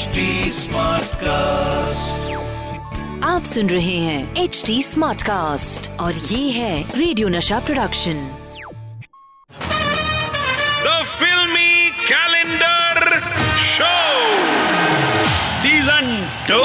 HD cast आप सुन रहे हैं एच डी स्मार्ट कास्ट और ये है radio Nasha production the filmy calendar show season two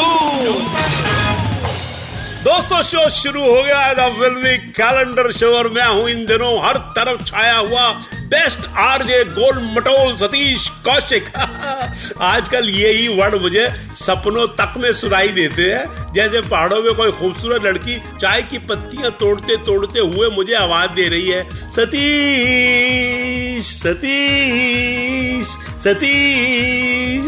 दोस्तों शो शुरू हो गया है द फिल्मी कैलेंडर शो और मैं हूँ इन दिनों। हर तरफ़ छाया हुआ बेस्ट आरजे गोल मटोल सतीश कौशिक। आजकल यही वर्ड मुझे सपनों तक में सुनाई देते हैं। जैसे पहाड़ों में कोई खूबसूरत लड़की चाय की पत्तियाँ तोड़ते तोड़ते हुए मुझे आवाज़ दे रही है, सतीश सतीश सतीश।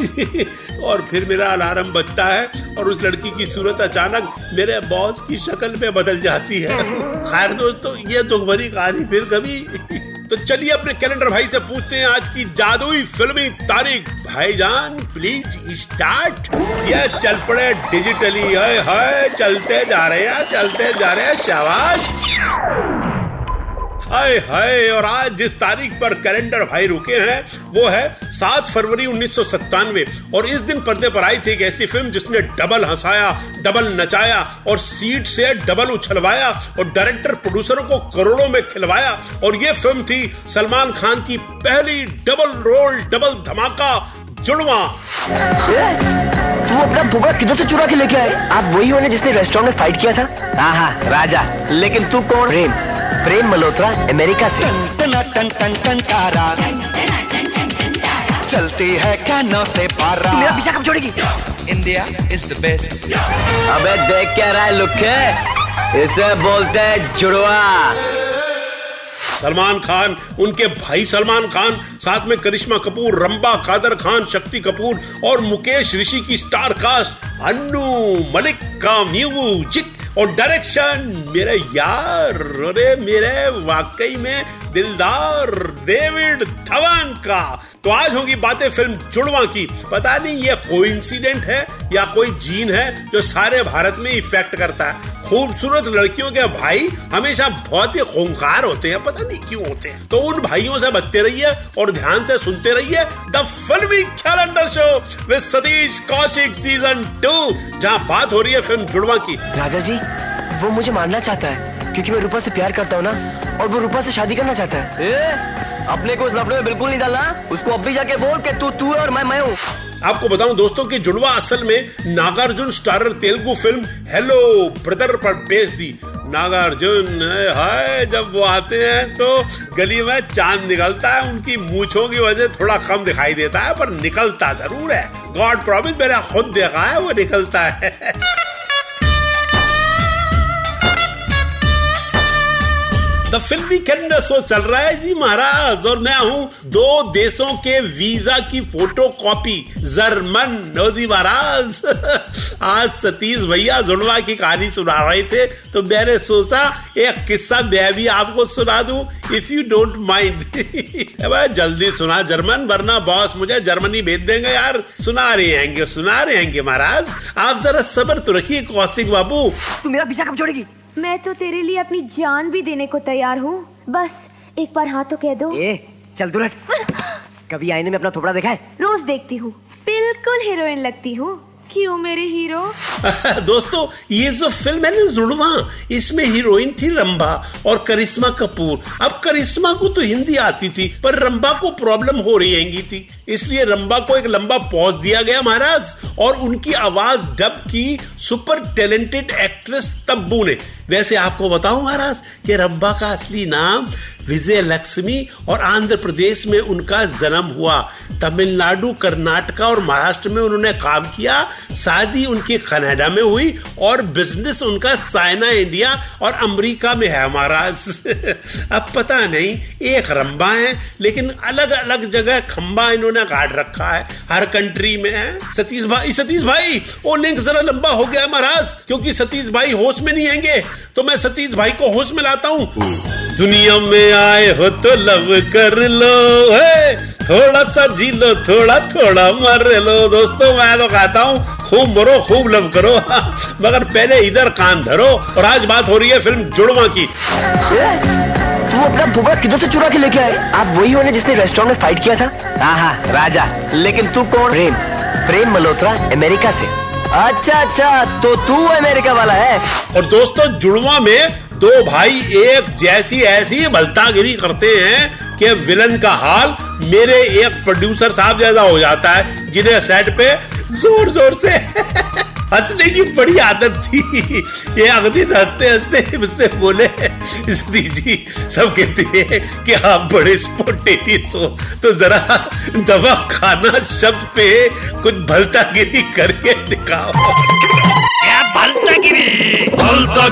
और फिर मेरा अलार्म बजता है और उस लड़की की सूरत अचानक मेरे बॉस की शक्ल में बदल जाती है। खैर दोस्तों, ये दुख भरी कहानी, फिर कभी। तो चलिए अपने कैलेंडर भाई से पूछते हैं आज की जादुई फिल्मी तारीख। भाईजान प्लीज़ स्टार्ट या चल पड़े डिजिटली है, है चलते जा रहे हैं चलते जा रहे हैं शाबाश। हाय हाय, और आज जिस तारीख पर कैलेंडर भाई रुके हैं, वो है सात फरवरी उन्नीस सौ सत्तानवे। और इस दिन पर्दे पर आई थी एक ऐसी फ़िल्म जिसने डबल हंसाया, डबल नचाया, और सीट से डबल उछलवाया, और डायरेक्टर, प्रोड्यूसरों को करोड़ों में खिलवाया। और ये फ़िल्म थी सलमान खान की पहली डबल रोल, डबल धमाका, जुड़वा। तू अपना भुगा किधर से चुरा के लेके आए? आप वही होने जिसने रेस्टोरेंट में फाइट किया था? हाँ हाँ राजा। लेकिन तू कौन? प्रेम। प्रेम मल्होत्रा अमेरिका से। टन टन टन टन तारा। चलती है कानों से पारा। मेरा पीछा कब छोड़ेगी India is the best. अबे देख क्या रहा है लुखे इसे बोलते हैं जुड़वा। सलमान खान उनके भाई सलमान खान साथ में करिश्मा कपूर रंबा कादर खान शक्ति कपूर और मुकेश ऋषि की स्टार कास्ट अन्नू मलिक का म्यूज़िक। और डायरेक्शन मेरे यार, अरे मेरे वाकई में दिलदार डेविड धवन का। तो आज होगी बातें फ़िल्म जुड़वा की। पता नहीं, ये कोइंसिडेंट है या कोई जीन है जो सारे भारत में इफ़ेक्ट करता है। खूबसूरत लड़कियों के भाई हमेशा बहुत ही खूंखार होते हैं पता नहीं क्यों होते हैं। तो उन भाइयों से बचते रहिए और ध्यान से सुनते रहिए the filmy calendar show with Satish Kaushik season two जहाँ बात हो रही है फ़िल्म जुड़वा की। राजा जी वो मुझे मानना चाहता है क्योंकि मैं रूपा से प्यार करता हूँ ना और वो रूपा से शादी करना चाहता है। ए, अपने को उस लफड़े में बिल्कुल नहीं डालना उसको अब भी जाके बोल के तू तू और मैं मैं हूँ। आपको बताऊँ दोस्तों कि जुड़वा असल में Nagarjuna starrer Telugu film hello brother पर बेच दी। नागार्जुन, हाय, जब वो आते हैं तो गली में चाँद निकलता है, उनकी मूछों की वजह थोड़ा कम दिखाई देता है, पर निकलता ज़रूर है। गॉड प्रॉमिस मेरा खुद देखा है, वो निकलता है। द फिल्मी कैलेंडर शो चल रहा है जी महाराज। और मैं हूँ दो देशों के वीज़ा की photo copy German ji Maharaj. आज सतीश भैया जुड़वा की कहानी सुना रहे थे तो मैंने सोचा, एक किस्सा मैं भी आपको सुना दूँ इफ़ यू डोंट माइंड जल्दी सुना जर्मन, वरना बॉस मुझे जर्मनी भेज देंगे यार। सुना रहे हैंगे, सुना रहे हैंगे महाराज। आप जरा सब्र तो रखिए, कौशिक बाबू। तू मेरा पीछा कब छोड़ेगी? मैं तो तेरे लिए अपनी जान भी देने को तैयार हूँ। बस एक बार हाँ तो कह दो। ए चल दूर हट। कभी आईने में अपना थोपड़ा देखा है? रोज देखती हूँ। बिल्कुल हीरोइन लगती हूँ। क्यों मेरे हीरो? दोस्तों ये जो फ़िल्म है ना जुड़वा इसमें हीरोइन थी रंभा और करिश्मा कपूर। अब करिश्मा को तो हिंदी आती थी पर रंभा को प्रॉब्लम हो रही हैंगी थी। इसलिए रंभा को एक लंबा पॉज दिया गया महाराज और उनकी आवाज़ डब की सुपर टैलेंटेड एक्ट्रेस तब्बू ने वैसे आपको बताऊँ महाराज कि रंबा का असली नाम विजय लक्ष्मी और आंध्र प्रदेश में उनका जन्म हुआ। तमिलनाडु, कर्नाटका और महाराष्ट्र में उन्होंने काम किया। शादी उनकी कनाडा में हुई और बिज़नेस उनका साइना इंडिया और अमेरिका में है महाराज। अब पता नहीं, एक रंबा है, लेकिन अलग अलग जगह खंबा इन्होंने काट रखा है। हर कंट्री में है। सतीश भाई सतीश भाई वो लिंक जरा लंबा हो गया महाराज, क्योंकि सतीश भाई होश में नहीं आएँगे तो मैं सतीश भाई को होश में लाता हूँ। दुनिया में आए हो तो लव कर लो है। थोड़ा सा जी लो थोड़ा थोड़ा मर लो। दोस्तों मैं तो कहता हूँ खूब मरो खूब लव करो। मगर पहले इधर कान धरो और आज बात हो रही है फ़िल्म जुड़वा की। तू अपना भुगा किधर से चुरा के लेके आए? आप वही होने जिसने रेस्टोरेंट में फाइट किया था? हाँ हाँ राजा लेकिन तू कौन? प्रेम प्रेम मल्होत्रा अमेरिका से। अच्छा अच्छा तो तू अमेरिका वाला है। और दोस्तों जुड़वा में दो भाई एक जैसी ऐसी भलतागिरी करते हैं कि विलन का हाल मेरे एक प्रोड्यूसर साहब जैसा हो जाता है, जिन्हें सेट पे ज़ोर ज़ोर से हंसने की बड़ी आदत थी। ये अगले दिन हँसते हँसते मुझसे बोले स्त्री जी, सब कहते हैं कि आप बड़े स्पोटेनियस हो तो जरा दवा खाना शब्द पे कुछ भलतागिरी करके दिखाओ।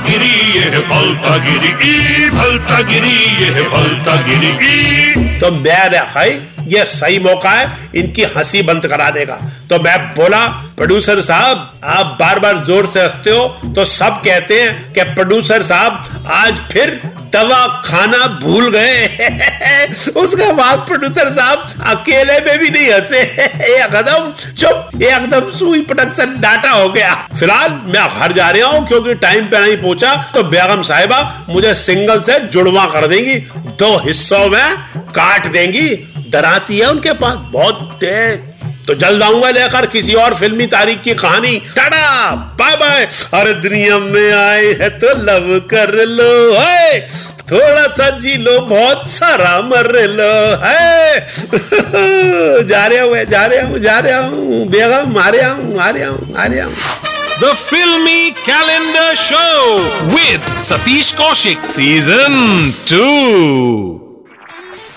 भलतागिरी ये बलता गिरी ई भलतागिरी ये बलता गिरी ई। तो मैं खाई ये सही मौका है, इनकी हँसी बंद कराने का तो मैं बोला प्रोड्यूसर साहब, आप बार बार ज़ोर से हँसते हो तो सब कहते हैं कि प्रोड्यूसर साहब आज फिर दवा खाना भूल गए। उसके बाद प्रोड्यूसर साहब अकेले में भी नहीं हंसे। एकदम चुप एकदम सुई प्रोडक्शन डाटा हो गया। फ़िलहाल मैं घर जा रहा हूँ, क्योंकि टाइम पे नहीं पहुँचा तो बेगम साहिबा मुझे सिंगल से जुड़वा कर देंगी। दो हिस्सों में काट देंगी। डराती है उनके पास, बहुत तेज। तो जल्द आऊँगा लेकर किसी और फिल्मी तारीख की कहानी। टाटा बाय बाय अरे दुनिया में आए है तो लव कर लो, है। थोड़ा सा जी लो, बहुत सारा मर लो, है। जा रहा हूँ जा रहा हूँ, जा रहा हूँ। बेगम मारे आऊँ मारे आऊँ मारे आऊँ The Filmy Calendar Show with Satish Kaushik, Season 2.